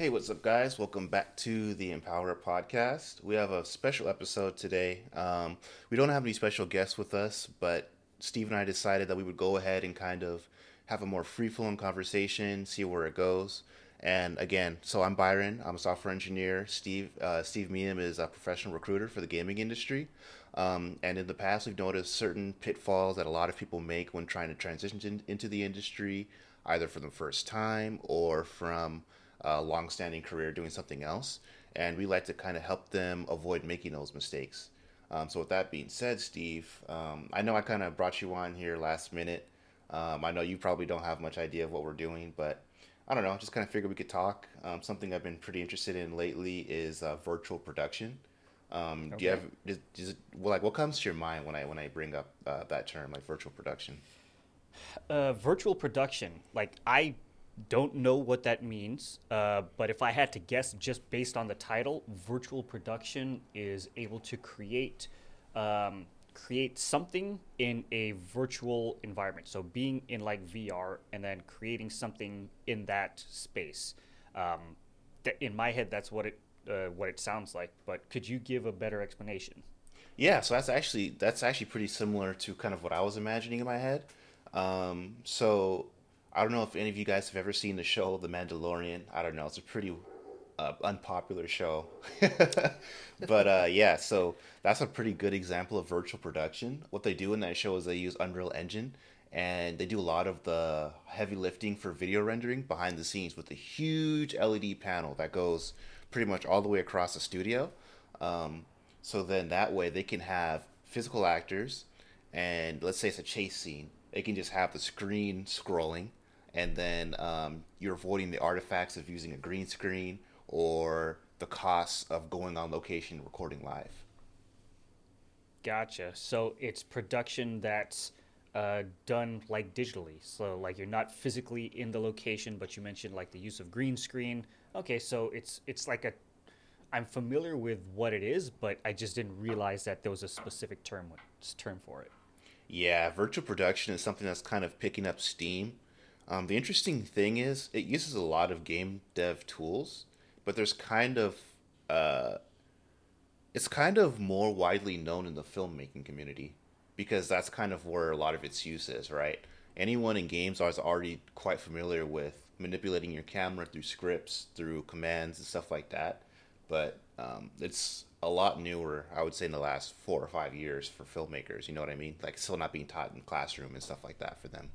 Hey, what's up, guys? Welcome back to the Empower podcast. We have a special episode today. Um, we don't have any special guests with us, but Steve and I decided that we would go ahead and kind of have a more free flowing conversation, see where it goes. And again, so I'm Byron. I'm a software engineer. Steve uh, Steve Meehan is a professional recruiter for the gaming industry. Um, and in the past, we've noticed certain pitfalls that a lot of people make when trying to transition in, into the industry, either for the first time or from a long-standing career doing something else, and we like to kind of help them avoid making those mistakes. Um, so with that being said, Steve, um, I know I kind of brought you on here last minute. Um, I know you probably don't have much idea of what we're doing, but I don't know. Just kind of figured we could talk. Um, something I've been pretty interested in lately is uh, virtual production. Um, okay. Do you have it, well, like what comes to your mind when I when I bring up uh, that term, like virtual production? Uh, virtual production, like I don't know what that means, uh, but if I had to guess, just based on the title, virtual production is able to create um, create something in a virtual environment. So being in like VR and then creating something in that space. Um, th- in my head, that's what it uh, what it sounds like. But could you give a better explanation? Yeah, so that's actually that's actually pretty similar to kind of what I was imagining in my head. Um, so I don't know if any of you guys have ever seen the show The Mandalorian. I don't know. It's a pretty uh, unpopular show. but uh, yeah, so that's a pretty good example of virtual production. What they do in that show is they use Unreal Engine and they do a lot of the heavy lifting for video rendering behind the scenes with a huge LED panel that goes pretty much all the way across the studio. Um, so then that way they can have physical actors and let's say it's a chase scene. They can just have the screen scrolling and then um, you're avoiding the artifacts of using a green screen or the costs of going on location and recording live. Gotcha. So it's production that's uh, done like digitally. So like you're not physically in the location, but you mentioned like the use of green screen. Okay, so it's it's like a. I'm familiar with what it is, but I just didn't realize that there was a specific term term for it. Yeah, virtual production is something that's kind of picking up steam um, the interesting thing is it uses a lot of game dev tools, but there's kind of uh, it's kind of more widely known in the filmmaking community because that's kind of where a lot of its use is, right? Anyone in games is already quite familiar with manipulating your camera through scripts, through commands and stuff like that. But um, it's a lot newer, I would say, in the last four or five years for filmmakers. You know what I mean? Like still not being taught in classroom and stuff like that for them.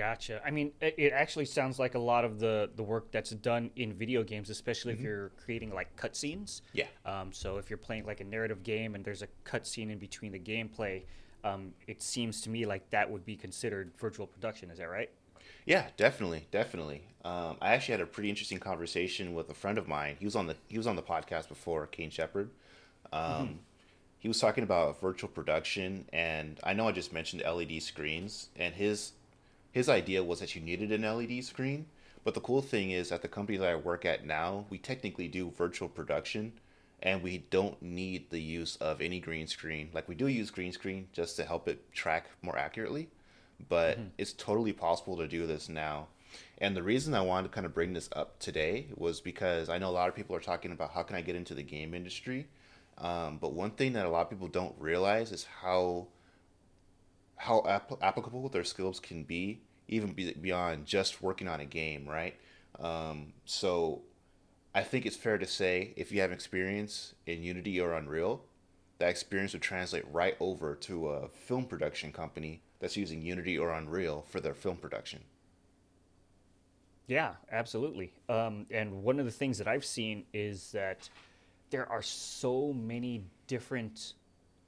Gotcha. I mean, it, it, actually sounds like a lot of the, the work that's done in video games, especially mm-hmm. if you're creating like cutscenes. Yeah. Um, so if you're playing like a narrative game and there's a cutscene in between the gameplay, um, it seems to me like that would be considered virtual production. Is that right? Yeah, definitely, definitely. Um, I actually had a pretty interesting conversation with a friend of mine. He was on the he was on the podcast before, Kane Shepard. Um, mm-hmm. He was talking about virtual production, and I know I just mentioned LED screens, and his his idea was that you needed an LED screen. But the cool thing is, at the company that I work at now, we technically do virtual production, and we don't need the use of any green screen. Like we do use green screen just to help it track more accurately, but mm-hmm. it's totally possible to do this now. And the reason I wanted to kind of bring this up today was because I know a lot of people are talking about how can I get into the game industry. Um, but one thing that a lot of people don't realize is how how ap- applicable their skills can be, even be- beyond just working on a game, right? Um, so I think it's fair to say if you have experience in Unity or Unreal, that experience would translate right over to a film production company that's using Unity or Unreal for their film production. Yeah, absolutely. Um, and one of the things that I've seen is that there are so many different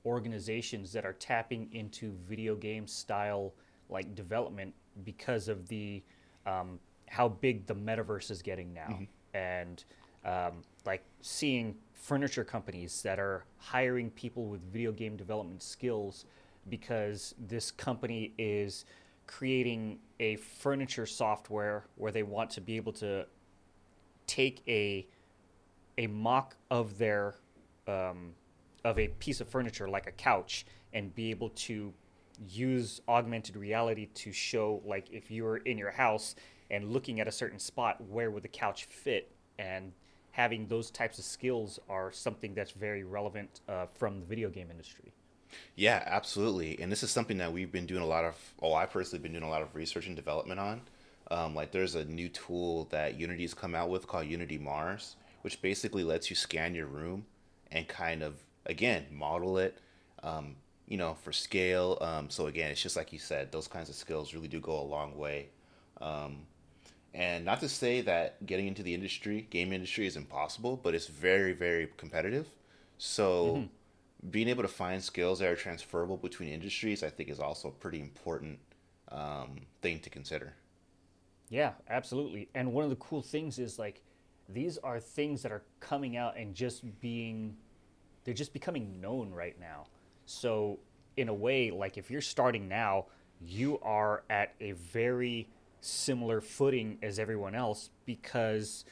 organizations that are tapping into video game style like development because of the um, how big the metaverse is getting now mm-hmm. and um, like seeing furniture companies that are hiring people with video game development skills because this company is creating a furniture software where they want to be able to take a a mock of their um, of a piece of furniture like a couch and be able to use augmented reality to show like if you were in your house and looking at a certain spot where would the couch fit and having those types of skills are something that's very relevant uh, from the video game industry. Yeah, absolutely. And this is something that we've been doing a lot of, oh, I personally been doing a lot of research and development on. Um, like there's a new tool that Unity's come out with called Unity Mars, which basically lets you scan your room and kind of, again, model it, um, you know, for scale. Um, so again, it's just like you said, those kinds of skills really do go a long way. Um, and not to say that getting into the industry, game industry, is impossible, but it's very, very competitive. So mm-hmm. being able to find skills that are transferable between industries, I think, is also a pretty important um, thing to consider. Yeah, absolutely. And one of the cool things is like these are things that are coming out and just being they're just becoming known right now. So in a way, like if you're starting now, you are at a very similar footing as everyone else because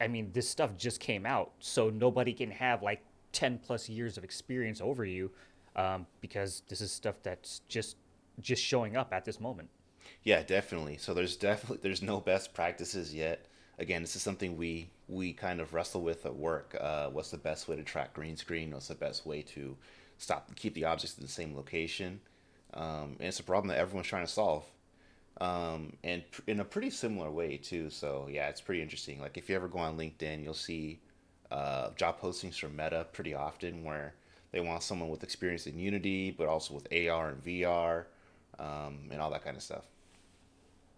I mean this stuff just came out, so nobody can have like ten plus years of experience over you um, because this is stuff that's just just showing up at this moment. Yeah, definitely. So there's definitely there's no best practices yet. Again, this is something we we kind of wrestle with at work. Uh, what's the best way to track green screen? What's the best way to stop keep the objects in the same location? Um, and it's a problem that everyone's trying to solve um, and in a pretty similar way too. So yeah, it's pretty interesting. Like if you ever go on LinkedIn, you'll see uh, job postings from Meta pretty often where they want someone with experience in Unity, but also with AR and VR um, and all that kind of stuff.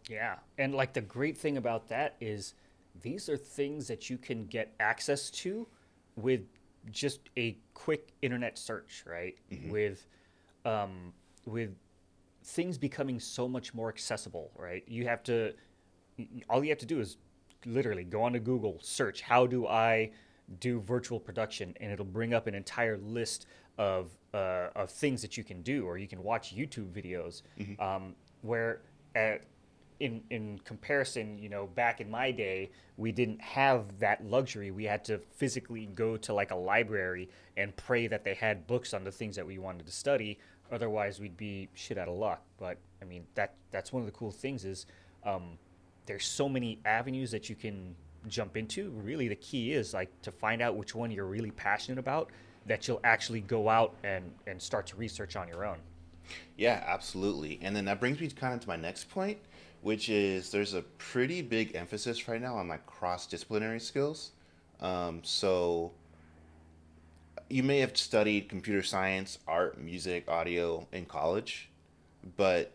Yeah, and like the great thing about that is these are things that you can get access to with just a quick internet search, right? Mm-hmm. With um, with things becoming so much more accessible, right? You have to, all you have to do is literally go onto Google, search, how do I do virtual production? And it'll bring up an entire list of, uh, of things that you can do, or you can watch YouTube videos. Mm-hmm. Um, where at, in, in comparison, you know, back in my day, we didn't have that luxury. We had to physically go to like a library and pray that they had books on the things that we wanted to study Otherwise, we'd be shit out of luck. But I mean, that that's one of the cool things is um, there's so many avenues that you can jump into. Really, the key is like to find out which one you're really passionate about that you'll actually go out and and start to research on your own. Yeah, absolutely. And then that brings me kind of to my next point, which is there's a pretty big emphasis right now on like cross disciplinary skills. Um, so you may have studied computer science, art, music, audio in college, but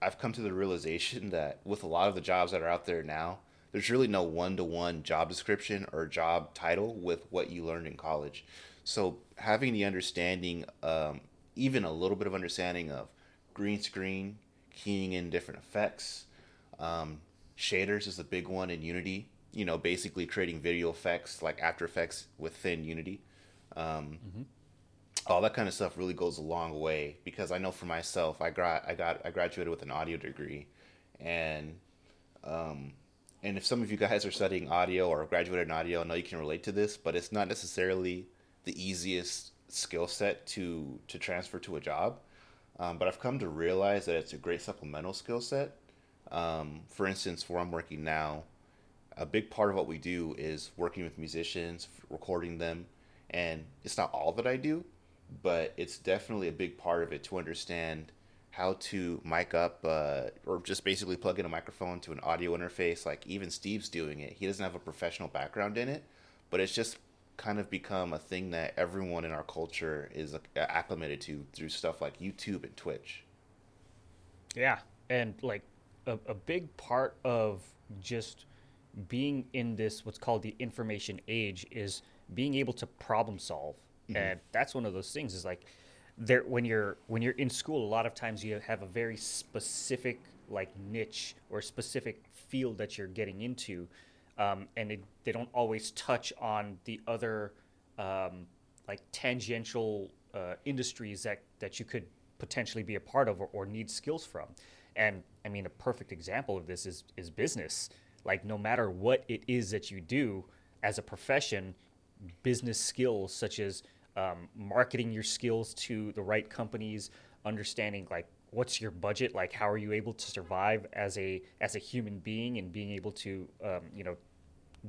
I've come to the realization that with a lot of the jobs that are out there now, there's really no one to one job description or job title with what you learned in college. So having the understanding, um, even a little bit of understanding of green screen, keying in different effects, um, shaders is a big one in Unity. You know, basically creating video effects like After Effects within Unity. Um, mm-hmm. All that kind of stuff really goes a long way because I know for myself, I got I got I graduated with an audio degree, and um, and if some of you guys are studying audio or graduated in audio, I know you can relate to this, but it's not necessarily the easiest skill set to to transfer to a job. Um, but I've come to realize that it's a great supplemental skill set. Um, for instance, where I'm working now, a big part of what we do is working with musicians, recording them, and it's not all that I do, but it's definitely a big part of it to understand how to mic up uh, or just basically plug in a microphone to an audio interface. Like even Steve's doing it. He doesn't have a professional background in it, but it's just kind of become a thing that everyone in our culture is acclimated to through stuff like YouTube and Twitch. Yeah, and like a, a big part of just being in this what's called the information age is being able to problem solve, mm-hmm. and that's one of those things. Is like there when you're when you're in school, a lot of times you have a very specific like niche or specific field that you're getting into, um, and it, they don't always touch on the other um, like tangential uh, industries that that you could potentially be a part of or, or need skills from. And I mean, a perfect example of this is is business. Like, no matter what it is that you do as a profession, business skills such as um, marketing your skills to the right companies, understanding like what's your budget, like how are you able to survive as a as a human being, and being able to um, you know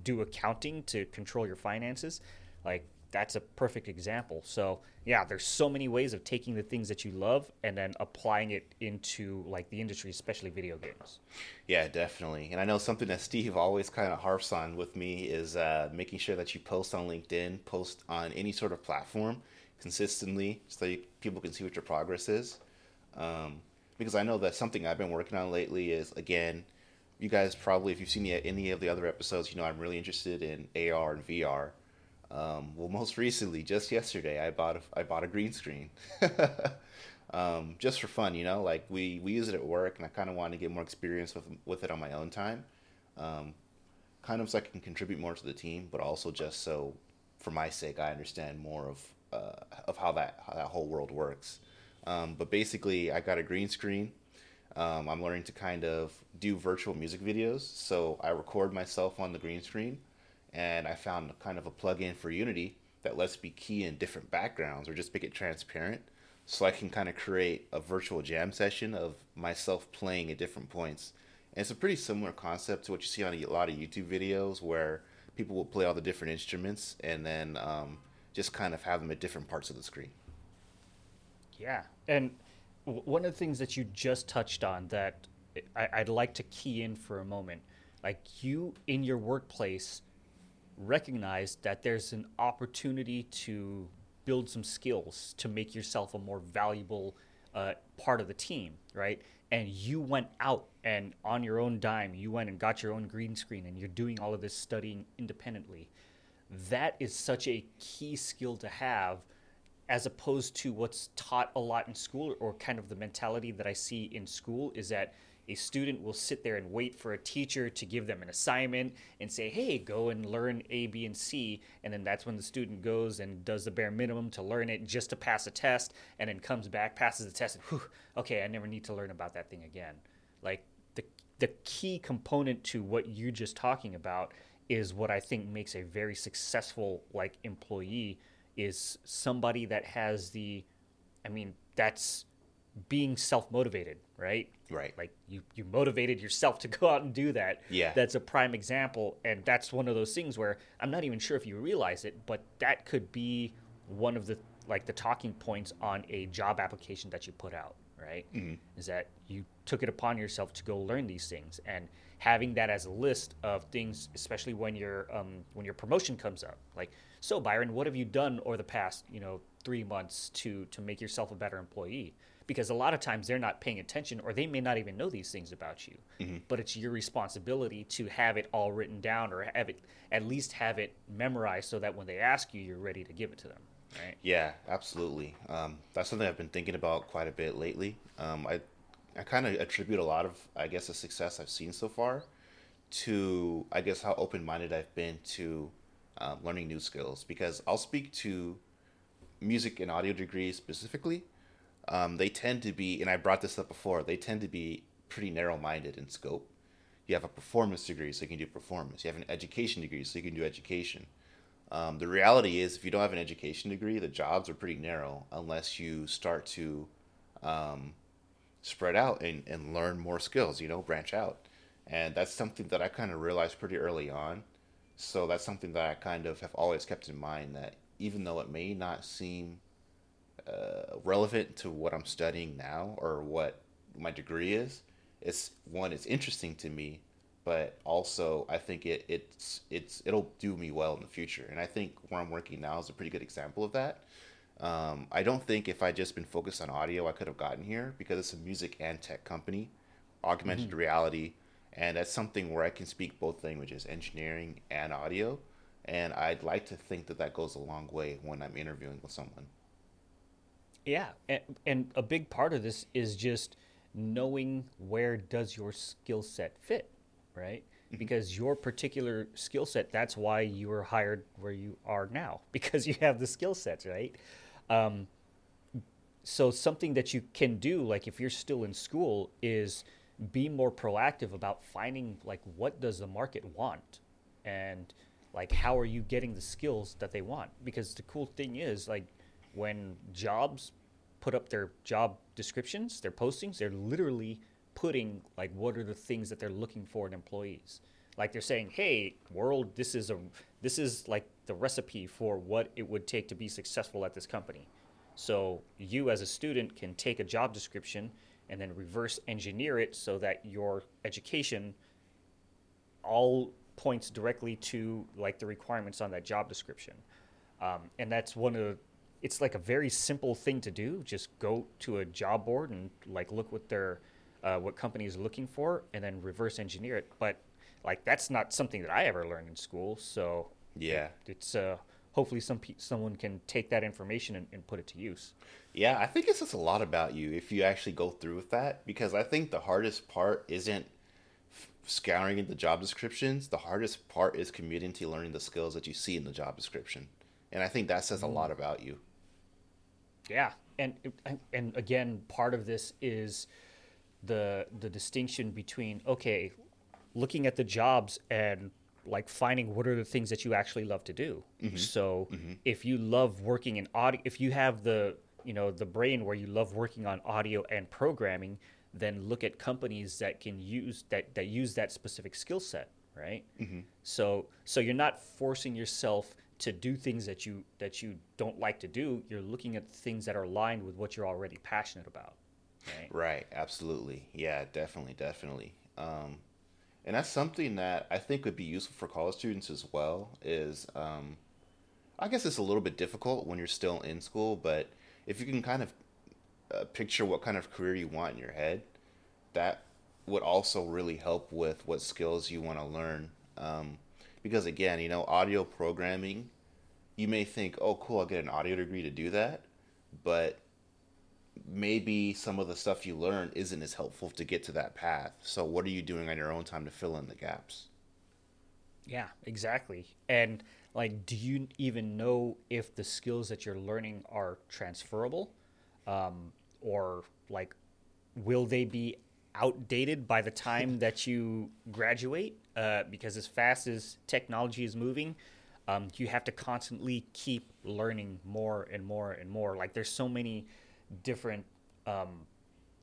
do accounting to control your finances, like that's a perfect example. So yeah, there's so many ways of taking the things that you love and then applying it into like the industry, especially video games. Yeah, definitely. And I know something that Steve always kind of harps on with me is uh, making sure that you post on LinkedIn, post on any sort of platform consistently, so people can see what your progress is. Um, because I know that something I've been working on lately is again, you guys probably, if you've seen any of the other episodes, you know I'm really interested in AR and VR. Um, well, most recently, just yesterday, I bought a, I bought a green screen, um, just for fun. You know, like we we use it at work, and I kind of want to get more experience with with it on my own time, um, kind of so I can contribute more to the team, but also just so, for my sake, I understand more of uh, of how that how that whole world works. Um, but basically, I got a green screen. Um, I'm learning to kind of do virtual music videos, so I record myself on the green screen and I found kind of a plugin for Unity that lets me key in different backgrounds or just make it transparent so I can kind of create a virtual jam session of myself playing at different points. And it's a pretty similar concept to what you see on a lot of YouTube videos where people will play all the different instruments and then um, just kind of have them at different parts of the screen. Yeah. And one of the things that you just touched on that I, would like to key in for a moment like you in your workplace recognize that there's an opportunity to build some skills to make yourself a more valuable uh, part of the team, right? And you went out and on your own dime, you went and got your own green screen and you're doing all of this studying independently. That is such a key skill to have as opposed to what's taught a lot in school or kind of the mentality that I see in school is that a student will sit there and wait for a teacher to give them an assignment and say, hey, go and learn A, B, and C. And then that's when the student goes and does the bare minimum to learn it just to pass a test and then comes back, passes the test, and whew, okay, I never need to learn about that thing again. Like the, the key component to what you're just talking about is what I think makes a very successful like employee is somebody that has the, I mean, that's being self motivated, right? Right. Like you, you motivated yourself to go out and do that. Yeah. That's a prime example. And that's one of those things where I'm not even sure if you realize it, but that could be one of the like the talking points on a job application that you put out, right? Mm-hmm. Is that you took it upon yourself to go learn these things and having that as a list of things, especially when your um, when your promotion comes up. Like, so Byron, what have you done over the past, you know, three months to to make yourself a better employee? Because a lot of times they're not paying attention or they may not even know these things about you. Mm-hmm. But it's your responsibility to have it all written down or have it at least have it memorized so that when they ask you, you're ready to give it to them. Right? Yeah, absolutely. Um, that's something I've been thinking about quite a bit lately. Um, I I kind of attribute a lot of I guess the success I've seen so far to I guess how open minded I've been to um, learning new skills because I'll speak to music and audio degrees specifically um, they tend to be, and I brought this up before, they tend to be pretty narrow minded in scope. You have a performance degree, so you can do performance. You have an education degree, so you can do education. Um, the reality is, if you don't have an education degree, the jobs are pretty narrow unless you start to um, spread out and, and learn more skills, you know, branch out. And that's something that I kind of realized pretty early on. So that's something that I kind of have always kept in mind that even though it may not seem uh, relevant to what I'm studying now or what my degree is, it's one, it's interesting to me, but also I think it it's it's it'll do me well in the future. And I think where I'm working now is a pretty good example of that. Um, I don't think if I just been focused on audio, I could have gotten here because it's a music and tech company, augmented mm-hmm. reality, and that's something where I can speak both languages, engineering and audio. And I'd like to think that that goes a long way when I'm interviewing with someone. Yeah, and, and a big part of this is just knowing where does your skill set fit, right? Mm-hmm. Because your particular skill set, that's why you were hired where you are now, because you have the skill sets, right? Um, so something that you can do, like if you're still in school, is be more proactive about finding like what does the market want, and like how are you getting the skills that they want? Because the cool thing is like when jobs put up their job descriptions, their postings, they're literally putting like what are the things that they're looking for in employees. like they're saying, "Hey, world, this is a this is like the recipe for what it would take to be successful at this company." So you as a student can take a job description and then reverse engineer it so that your education all points directly to like the requirements on that job description. Um, and that's one of the, it's like a very simple thing to do. Just go to a job board and like look what their uh, what company is looking for, and then reverse engineer it. But like that's not something that I ever learned in school. So Yeah. it, it's uh, hopefully some pe- someone can take that information and, and put it to use. Yeah, I think it says a lot about you if you actually go through with that because I think the hardest part isn't scouring the job descriptions. The hardest part is committing to learning the skills that you see in the job description. And I think that says a lot about you. Yeah, and and again, part of this is the the distinction between okay, looking at the jobs and like finding what are the things that you actually love to do. Mm-hmm. So mm-hmm. if you love working in audio, if you have the you know the brain where you love working on audio and programming, then look at companies that can use that that use that specific skill set, right? Mm-hmm. So so you're not forcing yourself to do things that you that you don't like to do. You're looking at things that are aligned with what you're already passionate about. Right. Right, absolutely. Yeah, definitely, definitely. Um, and that's something that I think would be useful for college students as well. Is um, I guess it's a little bit difficult when you're still in school, but if you can kind of uh, picture what kind of career you want in your head, that would also really help with what skills you want to learn. Um, because again, you know, audio programming, you may think, oh, cool, I'll get an audio degree to do that, but maybe some of the stuff you learn isn't as helpful to get to that path. So, what are you doing on your own time to fill in the gaps? Yeah, exactly. And like, do you even know if the skills that you're learning are transferable, um, or like, will they be outdated by the time that you graduate? Uh, because as fast as technology is moving, um, you have to constantly keep learning more and more and more. Like, there's so many different um,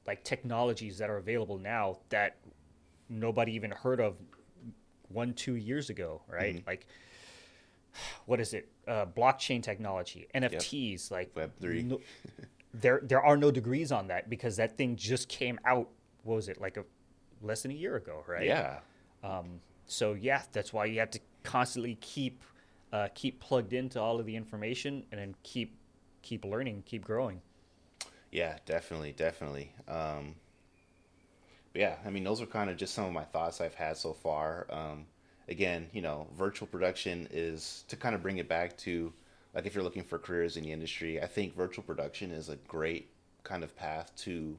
like technologies that are available now that nobody even heard of one two years ago right like what is it uh, blockchain technology nfts like Web3. no- there there are no degrees on that because that thing just came out what was it like a less than a year ago right Yeah. so yeah that's why you have to constantly keep uh, keep plugged into all of the information and then keep keep learning keep growing Yeah, definitely, definitely. Um, but yeah, I mean, those are kind of just some of my thoughts I've had so far. Um, again, you know, virtual production is to kind of bring it back to like if you're looking for careers in the industry, I think virtual production is a great kind of path to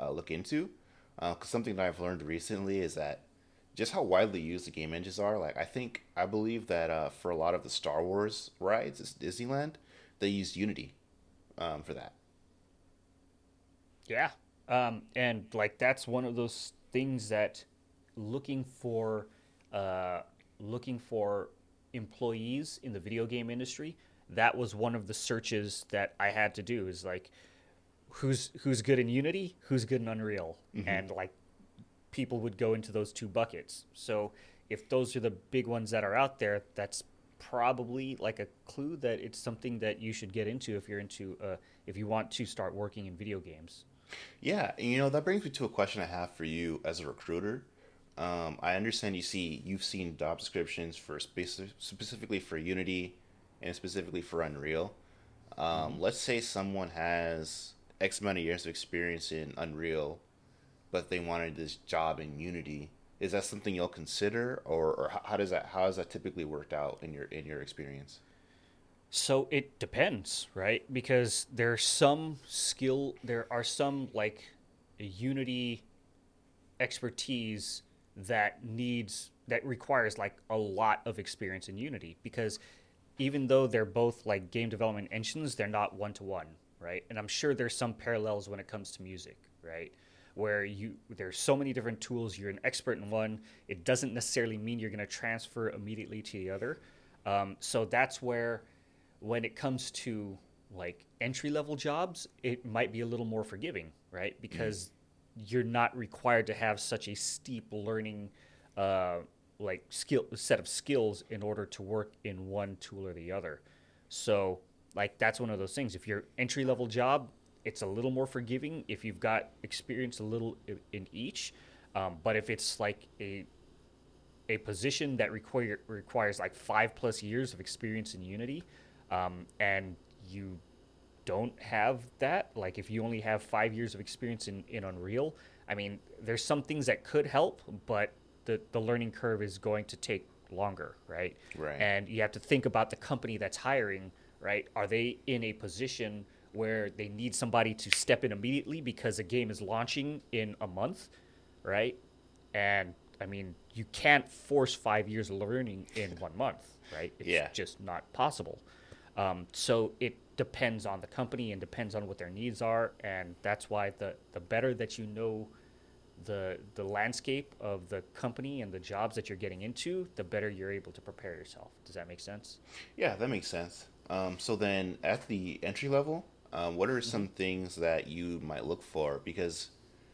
uh, look into. Because something that I've learned recently is that just how widely used the game engines are. Like, I think, I believe that uh, for a lot of the Star Wars rides at Disneyland, they used Unity um, for that. Yeah. Um, and like that's one of those things that looking for uh, looking for employees in the video game industry, that was one of the searches that I had to do is like who's who's good in Unity, who's good in Unreal. And like people would go into those two buckets. So if those are the big ones that are out there, that's probably like a clue that it's something that you should get into if you're into uh, if you want to start working in video games. Yeah, and you know that brings me to a question I have for you as a recruiter. Um, I understand you see you've seen job descriptions for speci- specifically for Unity and specifically for Unreal. Um, Let's say someone has X amount of years of experience in Unreal, but they wanted this job in Unity. Is that something you'll consider, or, or how- does that how has that typically worked out in your in your experience? So it depends, right? Because there's some skill, there are some like Unity expertise that needs that requires like a lot of experience in Unity because even though they're both like game development engines, they're not one to one, right? And I'm sure there's some parallels when it comes to music, right? Where you there's so many different tools, you're an expert in one, it doesn't necessarily mean you're going to transfer immediately to the other. Um, so that's where when it comes to like entry level jobs, it might be a little more forgiving, right? Because you're not required to have such a steep learning uh, like skill set of skills in order to work in one tool or the other. So like that's one of those things. If you're entry level job, it's a little more forgiving if you've got experience a little in each. Um, but if it's like a a position that require, requires like five plus years of experience in Unity, um, and you don't have that, like if you only have five years of experience in, in Unreal, I mean, there's some things that could help, but the, the learning curve is going to take longer, right? Right. And you have to think about the company that's hiring, right? Are they in a position where they need somebody to step in immediately because a game is launching in a month, right? And I mean, you can't force five years of learning in one month, right? It's Yeah. just not possible. Um, so it depends on the company and depends on what their needs are, and that's why the the better that you know the the landscape of the company and the jobs that you're getting into, the better you're able to prepare yourself. Does that make sense? Yeah, that makes sense. Um, so then, at the entry level, um, what are some things that you might look for? Because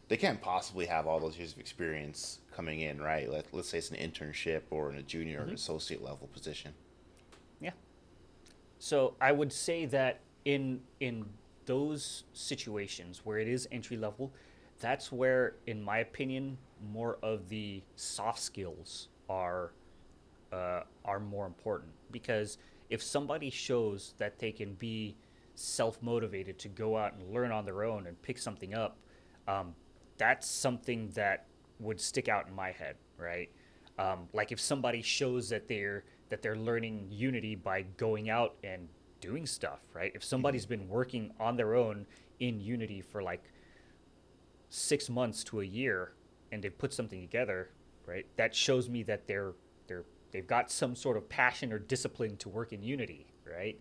they can't possibly have all those years of experience coming in, right? Let, let's say it's an internship or in a junior or an associate level position. Yeah. So I would say that in in those situations where it is entry level, that's where, in my opinion, more of the soft skills are uh, are more important because if somebody shows that they can be self motivated to go out and learn on their own and pick something up, um, that's something that would stick out in my head, right? Um, like if somebody shows that they're that they're learning Unity by going out and doing stuff, right? If somebody's been working on their own in Unity for like six months to a year and they've put something together, right? That shows me that they're they've got some sort of passion or discipline to work in Unity, right?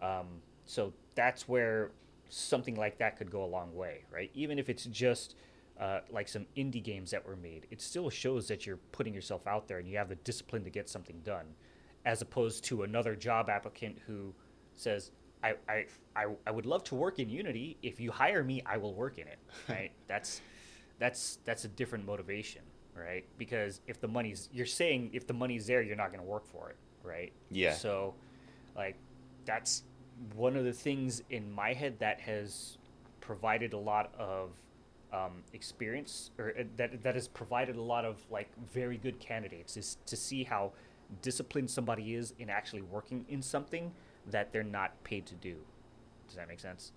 Um, so that's where something like that could go a long way, right? Even if it's just uh, like some indie games that were made, it still shows that you're putting yourself out there and you have the discipline to get something done, as opposed to another job applicant who says, I, I, I, I would love to work in Unity. If you hire me, I will work in it. Right? that's that's that's a different motivation, right? Because if the money's you're saying if the money's there, you're not going to work for it, right? Yeah. So, like, that's one of the things in my head that has provided a lot of um, experience, or uh, that that has provided a lot of like very good candidates is to see how disciplined somebody is in actually working in something that they're not paid to do. Does that make sense?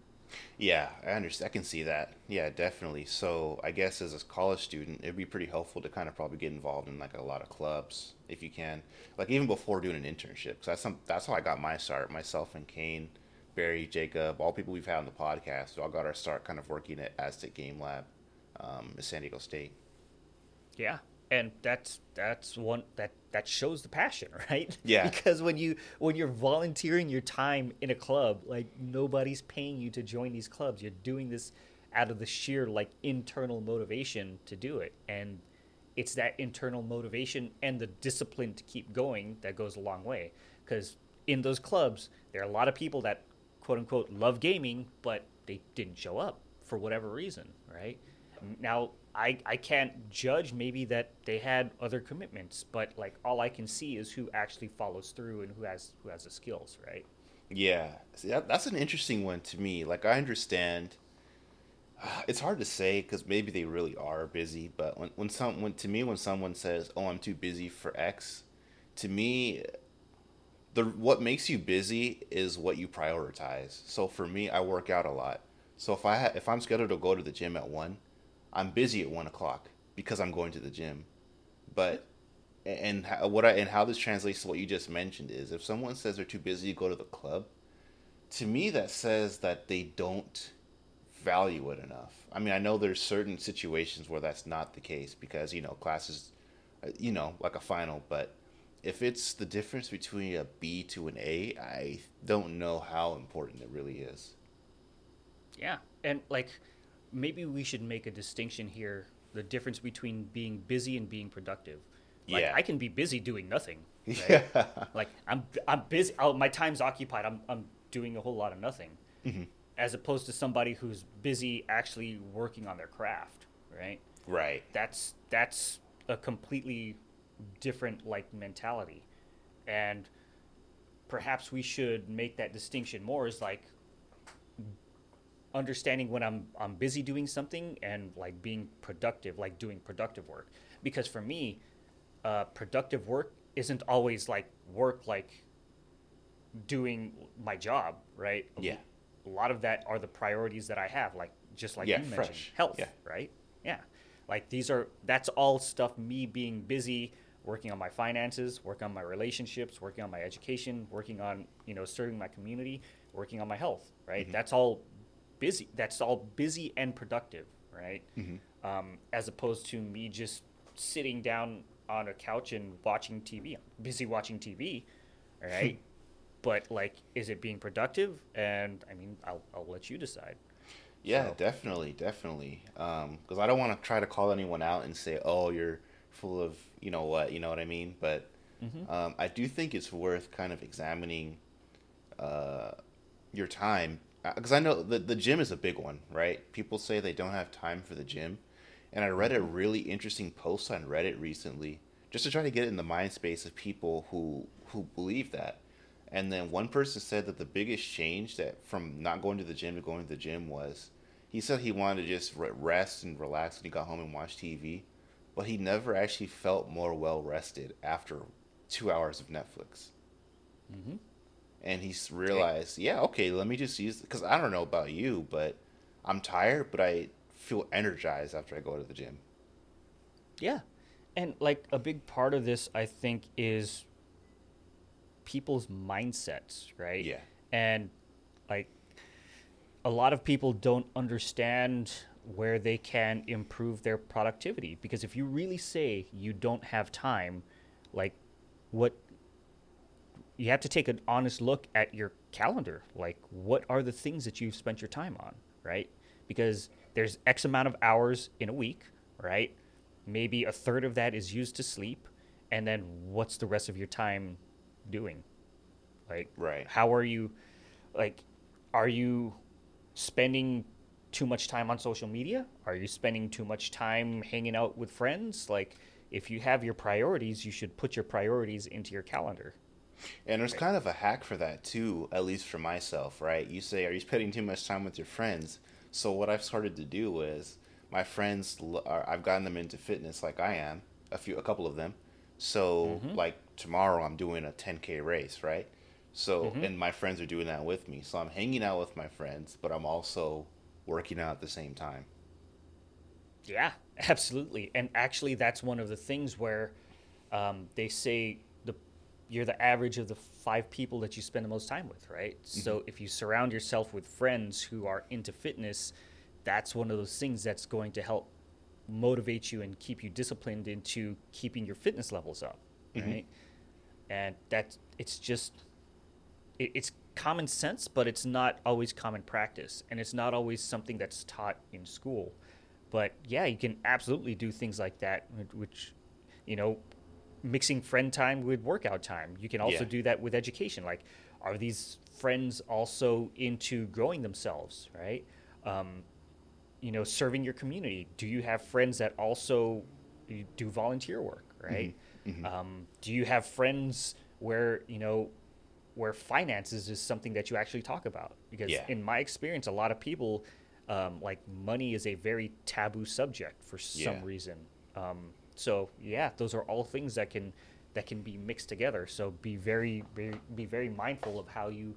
Yeah, I understand. I can see that. Yeah, definitely. So I guess as a college student, it'd be pretty helpful to kind of probably get involved in like a lot of clubs if you can. Like even before doing an internship, because that's some that's how I got my start. Myself and Kane, Barry, Jacob, all people we've had on the podcast, we all got our start kind of working at Aztec Game Lab, um, at San Diego State. Yeah, and that's that's one that that shows the passion, right? Yeah. because when you when you're volunteering your time in a club, like nobody's paying you to join these clubs. You're doing this out of the sheer like internal motivation to do it, and it's that internal motivation and the discipline to keep going that goes a long way. Because in those clubs, there are a lot of people that quote unquote love gaming, but they didn't show up for whatever reason, right? Now, I, I can't judge maybe that they had other commitments, but like all I can see is who actually follows through and who has who has the skills, right? Yeah, See, that, that's an interesting one to me. Like I understand, it's hard to say because maybe they really are busy. But when when some when to me when someone says, "Oh, I'm too busy for X," to me, the what makes you busy is what you prioritize. So for me, I work out a lot. So if I ha- if I'm scheduled to go to the gym at one, I'm busy at one o'clock because I'm going to the gym. But and how, what I and how this translates to what you just mentioned is if someone says they're too busy to go to the club, to me that says that they don't value it enough. I mean, I know there's certain situations where that's not the case because you know classes, uh, you know, like a final. But if it's the difference between a B to an A, I don't know how important it really is. Yeah, and like maybe we should make a distinction here: the difference between being busy and being productive. Like Yeah. I can be busy doing nothing. Right? Yeah. Like I'm I'm busy. Oh, my time's occupied. I'm I'm doing a whole lot of nothing, mm-hmm. as opposed to somebody who's busy actually working on their craft. Right. Right. That's that's a completely different like mentality, and perhaps we should make that distinction more. Is like understanding when I'm I'm busy doing something and like being productive, like doing productive work. Because for me, uh, productive work isn't always like work like doing my job, right? Yeah. A lot of that are the priorities that I have, like just like Yeah, you mentioned, fresh. health, Yeah. right? Yeah. Like these are that's all stuff me being busy, working on my finances, working on my relationships, working on my education, working on, you know, serving my community, working on my health, right? That's all busy. That's all busy and productive, right? Um, as opposed to me just sitting down on a couch and watching TV. I'm busy watching TV, right? but like, is it being productive? And I mean, I'll, I'll let you decide. Yeah, So- definitely, definitely. Because I don't want to try to call anyone out and say, "Oh, you're full of you know what," you know what I mean. But um, I do think it's worth kind of examining uh, your time because I know the the gym is a big one, right? People say they don't have time for the gym, and I read a really interesting post on Reddit recently just to try to get in the mind space of people who who believe that. And then one person said that the biggest change that from not going to the gym to going to the gym was he said he wanted to just rest and relax when he got home and watch TV, but he never actually felt more well rested after two hours of Netflix. Mm-hmm. And he's realized, yeah, okay, let me just use because I don't know about you, but I'm tired, but I feel energized after I go to the gym. Yeah. And like a big part of this, I think, is people's mindsets, right? Yeah. And like a lot of people don't understand where they can improve their productivity because if you really say you don't have time, like what you have to take an honest look at your calendar. Like, what are the things that you've spent your time on, right? Because there's X amount of hours in a week, right? Maybe a third of that is used to sleep. And then what's the rest of your time doing? Like, Right. how are you, like, are you spending too much time on social media? Are you spending too much time hanging out with friends? Like, if you have your priorities, you should put your priorities into your calendar. And there's kind of a hack for that too, at least for myself, right? You say, are you spending too much time with your friends? So what I've started to do is my friends, are, I've gotten them into fitness like I am, a few, a couple of them. So like tomorrow I'm doing a 10k race, right? So and my friends are doing that with me. So I'm hanging out with my friends, but I'm also working out at the same time. Yeah, absolutely. And actually, that's one of the things where um, they say you're the average of the five people that you spend the most time with, right? Mm-hmm. So if you surround yourself with friends who are into fitness, that's one of those things that's going to help motivate you and keep you disciplined into keeping your fitness levels up, mm-hmm. right? And that it's just it, it's common sense, but it's not always common practice, and it's not always something that's taught in school. But yeah, you can absolutely do things like that, which, you know, mixing friend time with workout time. You can also Yeah. do that with education. Like, are these friends also into growing themselves, right? Um, you know, serving your community. Do you have friends that also do volunteer work, right? Um, do you have friends where you know where finances is something that you actually talk about? Because Yeah. in my experience, a lot of people um, like money is a very taboo subject for some Yeah. reason. Um, so yeah, those are all things that can that can be mixed together. So be very be, be very mindful of how you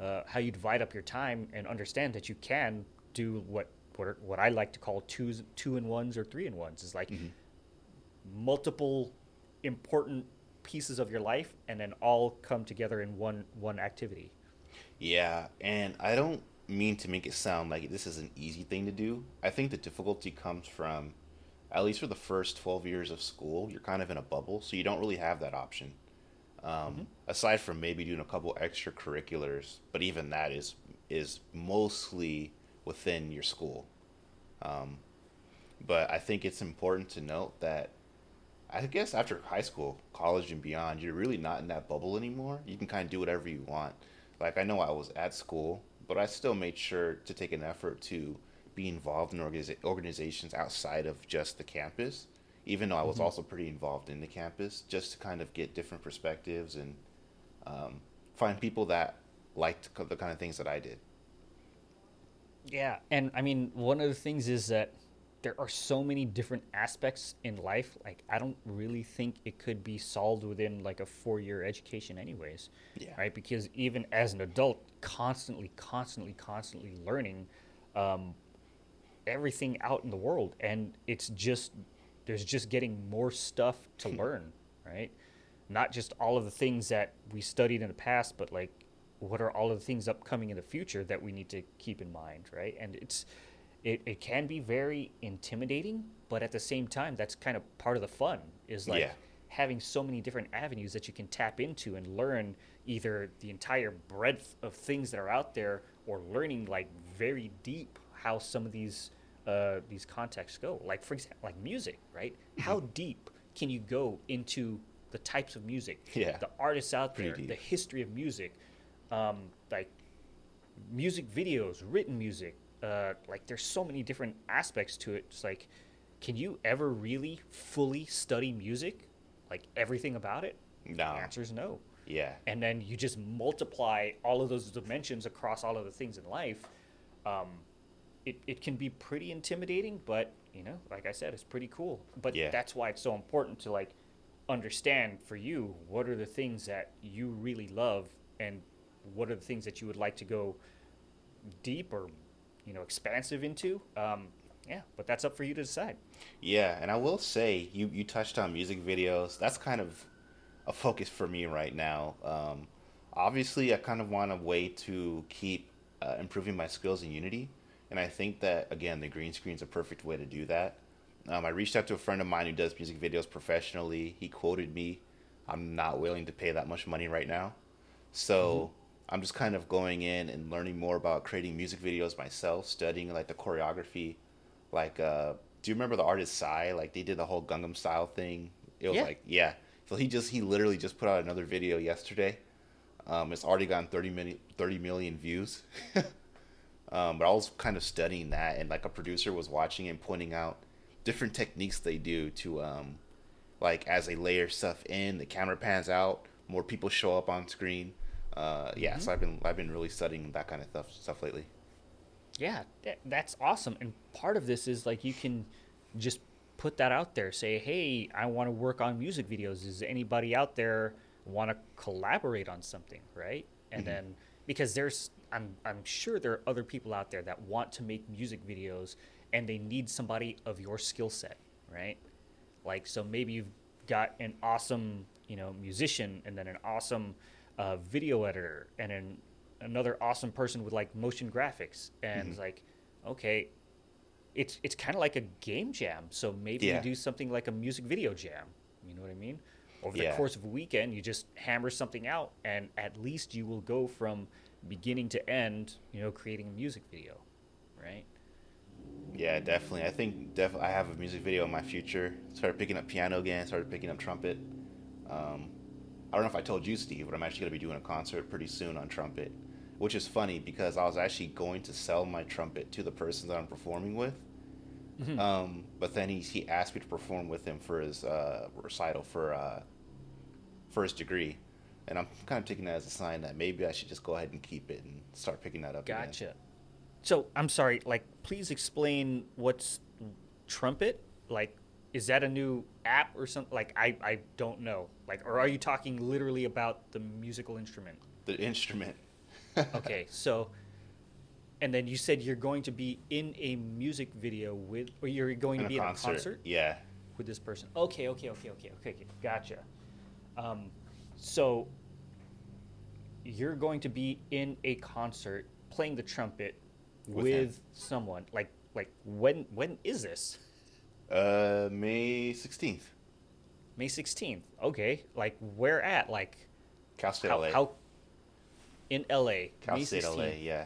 uh, how you divide up your time and understand that you can do what what, are, what I like to call twos two and ones or three and ones is like multiple important pieces of your life and then all come together in one one activity. Yeah, and I don't mean to make it sound like this is an easy thing to do. I think the difficulty comes from, at least for the first 12 years of school, you're kind of in a bubble, so you don't really have that option. Um, Aside from maybe doing a couple extracurriculars, but even that is is mostly within your school. Um, but I think it's important to note that I guess after high school, college, and beyond, you're really not in that bubble anymore. You can kind of do whatever you want. Like I know I was at school, but I still made sure to take an effort to be involved in organiza- organizations outside of just the campus, even though I was mm-hmm. also pretty involved in the campus, just to kind of get different perspectives and um, find people that liked the kind of things that I did. Yeah, and I mean, one of the things is that there are so many different aspects in life. Like, I don't really think it could be solved within like a four-year education, anyways. Yeah. Right? Because even as an adult, constantly, constantly, constantly learning um, everything out in the world, and it's just there's just getting more stuff to hmm. learn, right? Not just all of the things that we studied in the past, but like what are all of the things upcoming in the future that we need to keep in mind, right? And it's it, it can be very intimidating, but at the same time, that's kind of part of the fun is like yeah. having so many different avenues that you can tap into and learn either the entire breadth of things that are out there or learning like very deep how some of these uh, these contexts go. Like for example, like music, right? Mm-hmm. How deep can you go into the types of music, yeah. the artists out there, the history of music, um, like music videos, written music. Uh, like there's so many different aspects to it. It's like, can you ever really fully study music, like everything about it? No. The answer is no. Yeah. And then you just multiply all of those dimensions across all of the things in life. Um, it, it can be pretty intimidating, but you know, like I said, it's pretty cool. But yeah. that's why it's so important to like understand for you what are the things that you really love and what are the things that you would like to go deep or you know expansive into? Um, yeah but that's up for you to decide. Yeah and i will say you you touched on music videos. That's kind of a focus for me right now. Um, obviously i kind of want a way to keep uh, improving my skills in unity and i think that again the green screen is a perfect way to do that um, i reached out to a friend of mine who does music videos professionally he quoted me i'm not willing to pay that much money right now so mm-hmm I'm just kind of going in and learning more about creating music videos myself, studying like the choreography. Like, uh, do you remember the artist Psy? Like they did the whole Gangnam Style thing. It was yeah. like, yeah. So he just he literally just put out another video yesterday. Um, it's already gotten 30 million, 30 million views. um, but I was kind of studying that, and like a producer was watching and pointing out different techniques they do to, um, like as they layer stuff in, the camera pans out, more people show up on screen uh, yeah, mm-hmm. so I've been I've been really studying that kind of stuff stuff lately. Yeah, that's awesome. And part of this is like you can just put that out there. Say, hey, I want to work on music videos. Is anybody out there want to collaborate on something, right? And mm-hmm. then because there's I'm I'm sure there are other people out there that want to make music videos and they need somebody of your skill set, right? Like so maybe you've got an awesome, you know, musician and then an awesome a video editor and an, another awesome person with like motion graphics and mm-hmm. like okay it's it's kind of like a game jam so maybe yeah. you do something like a music video jam you know what i mean over the yeah. course of a weekend you just hammer something out and at least you will go from beginning to end you know creating a music video right? Yeah definitely. I think def- i have a music video in my future. Started picking up piano again started picking up trumpet. Um, I don't know if I told you, Steve, but I'm actually going to be doing a concert pretty soon on trumpet, which is funny because I was actually going to sell my trumpet to the person that I'm performing with. Mm-hmm. Um, but then he, he asked me to perform with him for his uh, recital for uh, for his degree, and I'm kind of taking that as a sign that maybe I should just go ahead and keep it and start picking that up. Again. Gotcha. Again. So I'm sorry. Like, please explain what's trumpet. Like, is that a new app or something? Like I, I don't know. Like, or are you talking literally about the musical instrument? The instrument. okay, so, and then you said you're going to be in a music video with, or you're going in to be concert. in a concert. Yeah. With this person. Okay, okay, okay, okay, okay, okay. Gotcha. Um, so you're going to be in a concert playing the trumpet with, with someone. Like, like when when is this? Uh, May 16th. May 16th. Okay. Like, where at? Like, Cal State how, LA. How, in LA. Cal May State 16th. LA, yeah.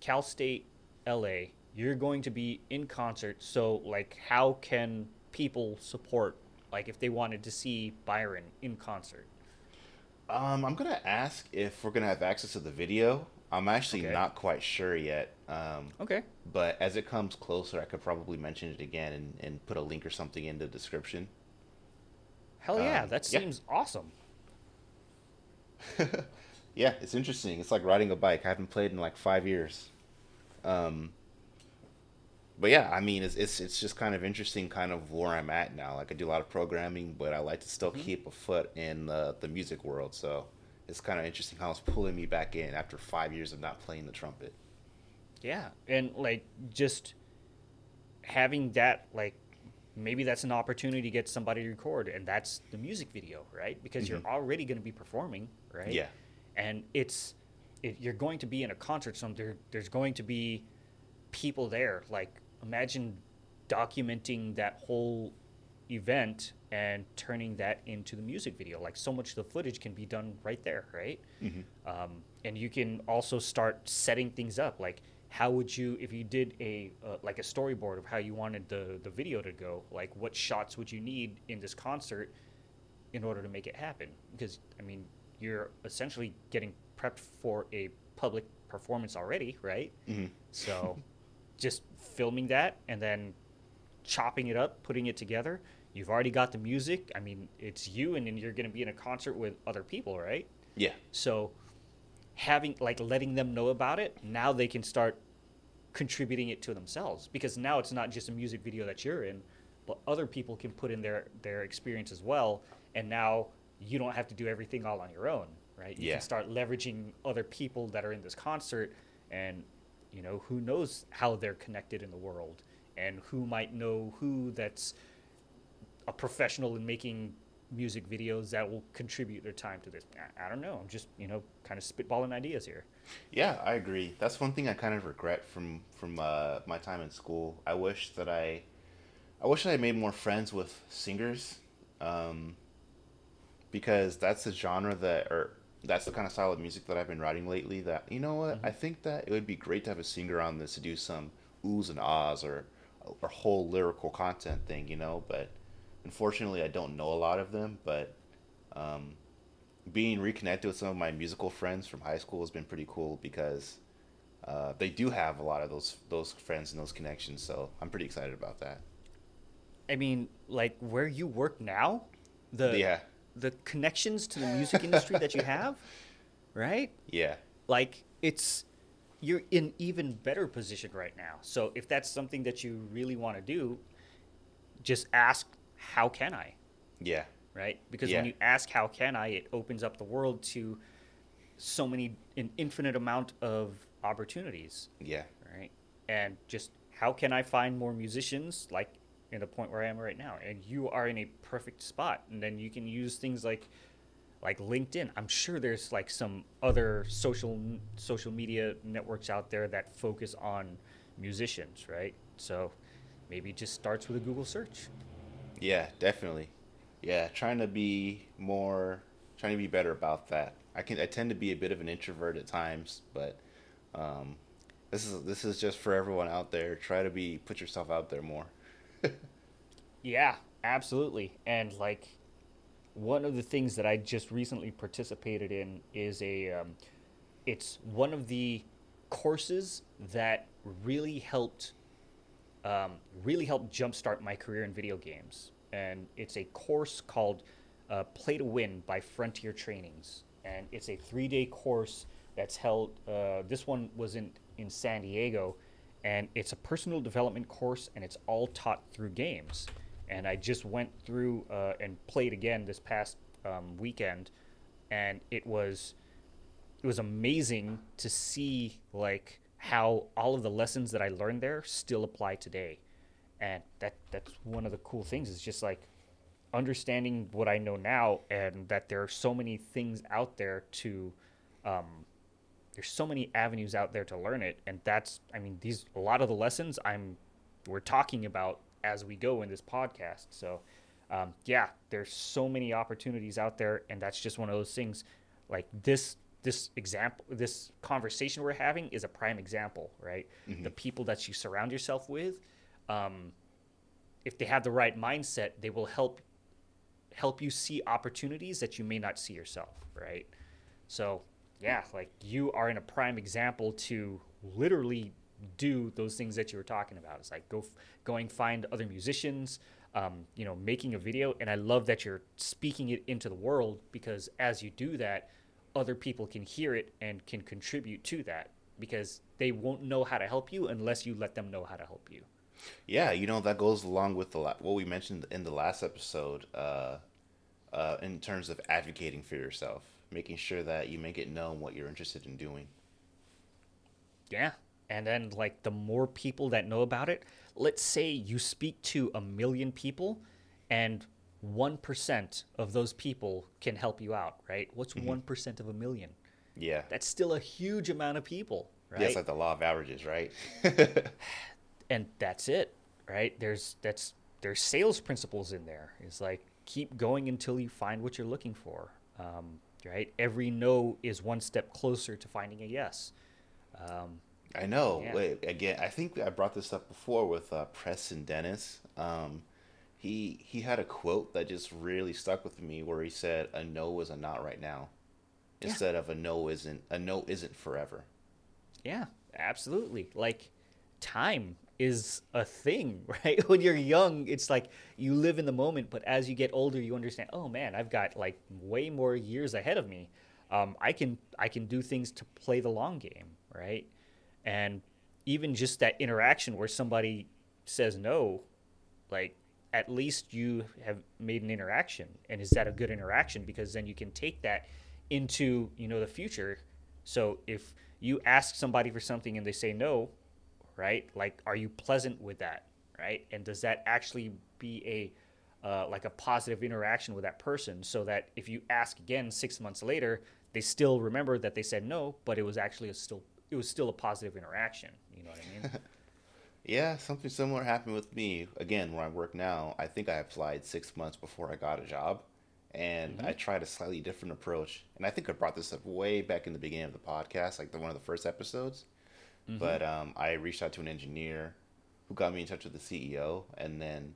Cal State LA. You're going to be in concert. So, like, how can people support, like, if they wanted to see Byron in concert? Um, I'm going to ask if we're going to have access to the video. I'm actually okay. not quite sure yet. Um, Okay. but as it comes closer, I could probably mention it again and, and put a link or something in the description. Hell yeah, Um, that yeah. seems awesome. Yeah, it's interesting. It's like riding a bike. I haven't played in like five years. Um, but yeah, I mean, it's, it's it's just kind of interesting, kind of where I'm at now. Like I do a lot of programming, but I like to still mm-hmm. keep a foot in the the music world. So it's kind of interesting how it's pulling me back in after five years of not playing the trumpet. Yeah, and like just having that like maybe that's an opportunity to get somebody to record and that's the music video, right? Because you're mm-hmm. already going to be performing, right? Yeah. And it's it, you're going to be in a concert so there there's going to be people there. Like imagine documenting that whole event and turning that into the music video. Like so much of the footage can be done right there, right? Um, and you can also start setting things up. Like how would you, if you did a uh, like a storyboard of how you wanted the the video to go, like what shots would you need in this concert in order to make it happen? Because I mean, you're essentially getting prepped for a public performance already, right? So just filming that and then chopping it up, putting it together. You've already got the music. I mean, it's you, and then you're going to be in a concert with other people, right? Yeah, So having like letting them know about it, now they can start contributing it to themselves because now it's not just a music video that you're in, but other people can put in their their experience as well, and now you don't have to do everything all on your own, right? You Yeah. can start leveraging other people that are in this concert and you know, who knows how they're connected in the world and who might know who that's a professional in making music videos that will contribute their time to this. I, I don't know. I'm just, you know, kind of spitballing ideas here. yeah, I agree. That's one thing I kind of regret from from uh, my time in school. I wish that I, I wish that I made more friends with singers, um, because that's the genre that, or that's the kind of style of music that I've been writing lately. That you know what, I think that it would be great to have a singer on this to do some oohs and ahs or or whole lyrical content thing, you know. But unfortunately, I don't know a lot of them. But um, being reconnected with some of my musical friends from high school has been pretty cool because uh, they do have a lot of those those friends and those connections. So I'm pretty excited about that. I mean, like where you work now, the Yeah. The connections to the music industry that you have, right? Yeah, Like it's you're in even better position right now. So if that's something that you really want to do, just ask how can I? yeah, right? Because Yeah. when you ask how can I, it opens up the world to so many an infinite amount of opportunities, yeah, right? And just how can I find more musicians like in the point where I am right now? And you are in a perfect spot. And then you can use things like like LinkedIn. I'm sure there's like some other social social media networks out there that focus on musicians, right? So maybe it just starts with a Google search. yeah, definitely. Yeah, trying to be more, trying to be better about that. I can I tend to be a bit of an introvert at times, but um, this is this is just for everyone out there. Try to be put yourself out there more. Yeah, absolutely. And like one of the things that I just recently participated in is a um, it's one of the courses that really helped um, really helped jumpstart my career in video games. And it's a course called uh, Play to Win by Frontier Trainings. And it's a three day course that's held. Uh, this one was in, in San Diego. And it's a personal development course, and it's all taught through games. And I just went through uh, and played again this past um, weekend, and it was it was amazing to see like how all of the lessons that I learned there still apply today. And that that's one of the cool things is just like understanding what I know now and that there are so many things out there to um there's so many avenues out there to learn it and that's I mean these a lot of the lessons I'm we're talking about as we go in this podcast. So um, yeah, there's so many opportunities out there, and that's just one of those things. Like this, this example, this conversation we're having is a prime example, right? The people that you surround yourself with, um, if they have the right mindset, they will help help you see opportunities that you may not see yourself, right? So yeah, like you are in a prime example to literally do those things that you were talking about. It's like go f- going find other musicians, um, you know, making a video. And I love that you're speaking it into the world because as you do that, other people can hear it and can contribute to that because they won't know how to help you unless you let them know how to help you. Yeah, you know that goes along with the what we mentioned in the last episode, uh, uh, in terms of advocating for yourself, making sure that you make it known what you're interested in doing. Yeah, and then like the more people that know about it, let's say you speak to a million people, and one percent of those people can help you out, right? What's one mm-hmm. of a million? Yeah, that's still a huge amount of people, right? Yeah, it's like the law of averages, right? and that's it, right? There's that's there's sales principles in there. It's like keep going until you find what you're looking for, um, right? Every no is one step closer to finding a yes. Um, I know. Yeah. Wait, again, I think I brought this up before with uh, Preston Dennis. Um, he he had a quote that just really stuck with me, where he said, "A no is a not right now," yeah. instead of a no isn't a no isn't forever. Yeah, absolutely. Like time is a thing, right? When you're young, it's like you live in the moment, but as you get older, you understand, oh man, I've got like way more years ahead of me. Um, I can I can do things to play the long game, right? And even just that interaction where somebody says no, like at least you have made an interaction, and is that a good interaction? Because then you can take that into you know the future. So if you ask somebody for something and they say no, right? Like, are you pleasant with that, right? And does that actually be a uh, like a positive interaction with that person, so that if you ask again six months later, they still remember that they said no, but it was actually a still it was still a positive interaction. You know what I mean? yeah, something similar happened with me. Again, where I work now, I think I applied six months before I got a job, and mm-hmm. I tried a slightly different approach. And I think I brought this up way back in the beginning of the podcast, like the one of the first episodes. Mm-hmm. But um, I reached out to an engineer who got me in touch with the CEO, and then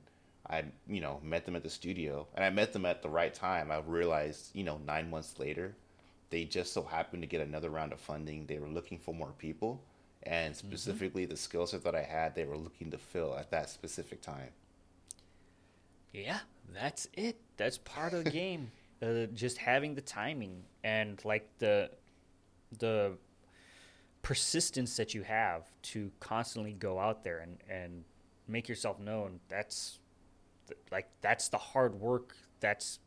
I, you know, met them at the studio, and I met them at the right time. I realized, you know, nine months later, they just so happened to get another round of funding. They were looking for more people, and mm-hmm. specifically mm-hmm. the skill set that I had, they were looking to fill at that specific time. Yeah, that's it. That's part of the game. Uh, just having the timing and like the the persistence that you have to constantly go out there and, and make yourself known that's like that's the hard work that's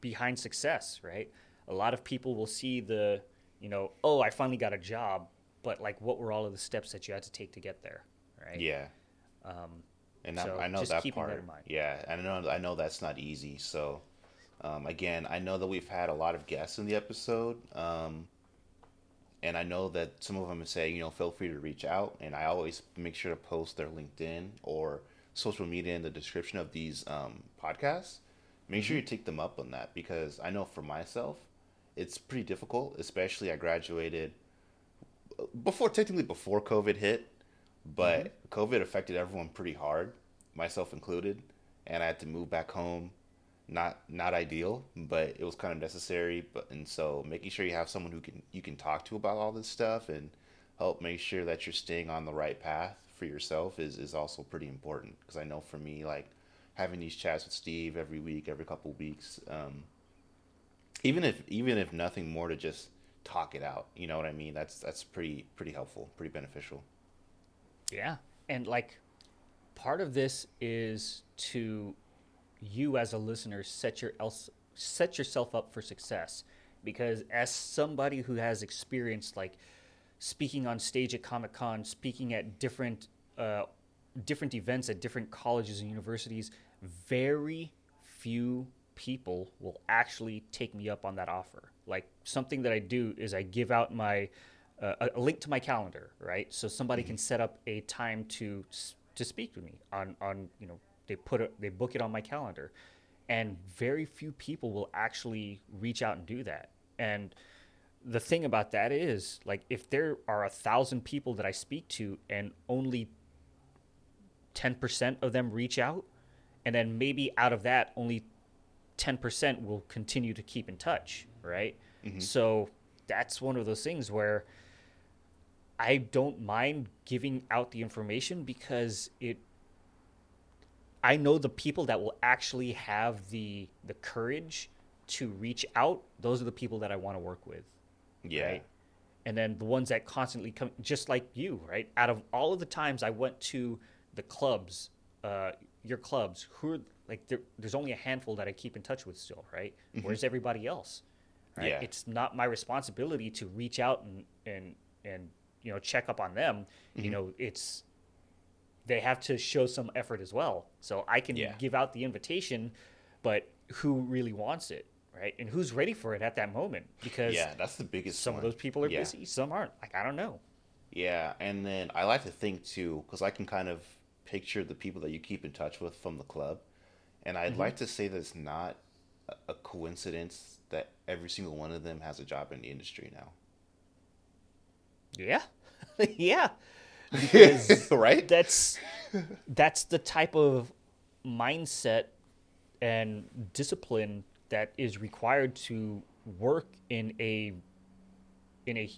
behind success right? A lot of people will see the you know oh i finally got a job but like what were all of the steps that you had to take to get there right? Yeah. Um, and so I know that part. that yeah i know i know that's not easy so um, again i know that we've had a lot of guests in the episode um, and I know that some of them say, you know, feel free to reach out, and I always make sure to post their LinkedIn or social media in the description of these um, podcasts. Make sure you mm-hmm. take them up on that because I know for myself, it's pretty difficult. Especially I graduated before, technically before COVID hit, but mm-hmm. COVID affected everyone pretty hard, myself included, and I had to move back home not not ideal, but it was kind of necessary. But and so making sure you have someone who can you can talk to about all this stuff and help make sure that you're staying on the right path for yourself is is also pretty important. Because I know for me, like having these chats with Steve every week, every couple weeks, um, even if even if nothing more to just talk it out, you know what I mean? That's that's pretty pretty helpful, pretty beneficial. Yeah, and like part of this is to you as a listener set your else set yourself up for success because as somebody who has experienced like speaking on stage at Comic Con, speaking at different uh, different events at different colleges and universities, very few people will actually take me up on that offer. Like something that I do is I give out my uh, a link to my calendar, right? So somebody mm-hmm. can set up a time to to speak with me on on you know they put it, they book it on my calendar, and very few people will actually reach out and do that. And the thing about that is, like, if there are a thousand people that I speak to, and only ten percent of them reach out, and then maybe out of that, only ten percent will continue to keep in touch, right? Mm-hmm. So that's one of those things where I don't mind giving out the information because it I know the people that will actually have the the courage to reach out. Those are the people that I want to work with. Yeah. Right? And then the ones that constantly come, just like you, right? Out of all of the times I went to the clubs, uh, your clubs, who are like there, there's only a handful that I keep in touch with still, right? Where's everybody else? Right? Yeah. It's not my responsibility to reach out and and and you know check up on them. You know, it's they have to show some effort as well. So I can Yeah. give out the invitation, but who really wants it, right? And who's ready for it at that moment? Because Yeah, that's the biggest. some one. of those people are Yeah. busy, some aren't. Like I don't know. Yeah, and then I like to think too, because I can kind of picture the people that you keep in touch with from the club, and I'd mm-hmm. like to say that it's not a coincidence that every single one of them has a job in the industry now. Yeah, yeah. Right? that's that's the type of mindset and discipline that is required to work in a in a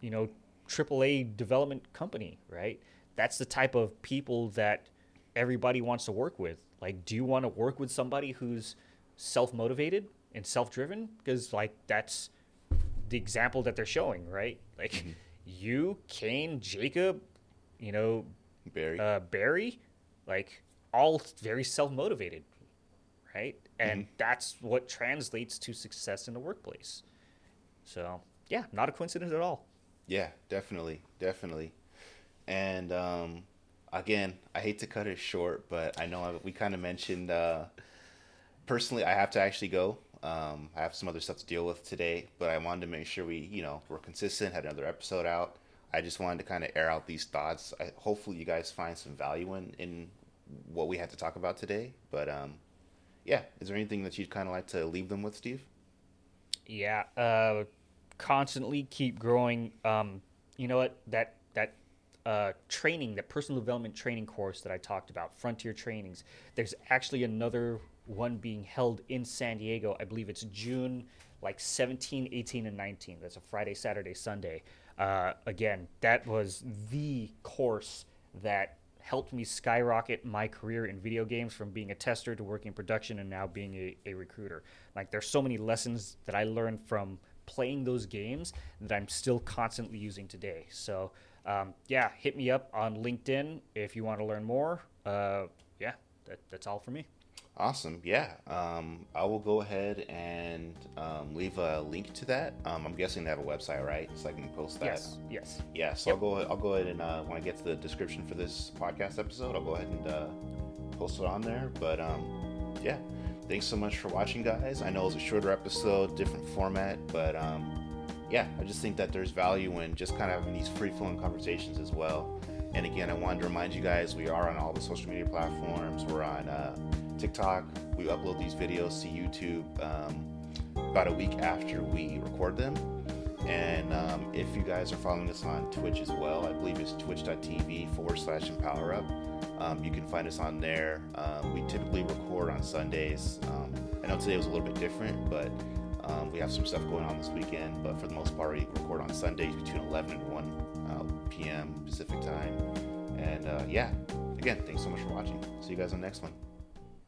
you know AAA development company, right? That's the type of people that everybody wants to work with. Like, do you want to work with somebody who's self motivated and self driven? Because like that's the example that they're showing, right? Like mm-hmm. You, Kane, Jacob, you know, Barry. uh, Barry, like all very self motivated, right? And that's what translates to success in the workplace. So, yeah, not a coincidence at all. Yeah, definitely, definitely. And um, again, I hate to cut it short, but I know I, we kind of mentioned. Uh, personally, I have to actually go. Um, I have some other stuff to deal with today, but I wanted to make sure we, you know, were consistent. Had another episode out. I just wanted to kind of air out these thoughts. I, hopefully, you guys find some value in in what we had to talk about today. But um, yeah, is there anything that you'd kind of like to leave them with, Steve? Yeah, uh, constantly keep growing. Um, you know what? That that uh, training, that personal development training course that I talked about, Frontier Trainings. There's actually another one being held in San Diego. I believe it's June like 17, 18, and 19. That's a Friday, Saturday, Sunday. Uh, again, that was the course that helped me skyrocket my career in video games from being a tester to working in production and now being a, a recruiter. Like, there's so many lessons that I learned from playing those games that I'm still constantly using today. So, um, yeah, hit me up on LinkedIn if you want to learn more. Uh, yeah, that, that's all for me. Awesome. Yeah. Um, I will go ahead and um, leave a link to that. Um, I'm guessing they have a website, right? So I can post that. Yes, yes. Yeah. So Yep. I'll go. I'll go ahead and uh, when I get to the description for this podcast episode, I'll go ahead and uh, post it on there. But um, yeah, thanks so much for watching, guys. I know it's a shorter episode, different format, but um, yeah, I just think that there's value in just kind of having these free flowing conversations as well. And again, I wanted to remind you guys we are on all the social media platforms. We're on uh, TikTok. We upload these videos to YouTube um, about a week after we record them. And um, if you guys are following us on Twitch as well, I believe it's twitch.tv forward slash empower up. Um, you can find us on there. Um, we typically record on Sundays. Um, I know today was a little bit different, but um, we have some stuff going on this weekend. But for the most part, we record on Sundays between 11 and 1 uh, p.m. Pacific time. And uh, yeah, again, thanks so much for watching. See you guys on the next one.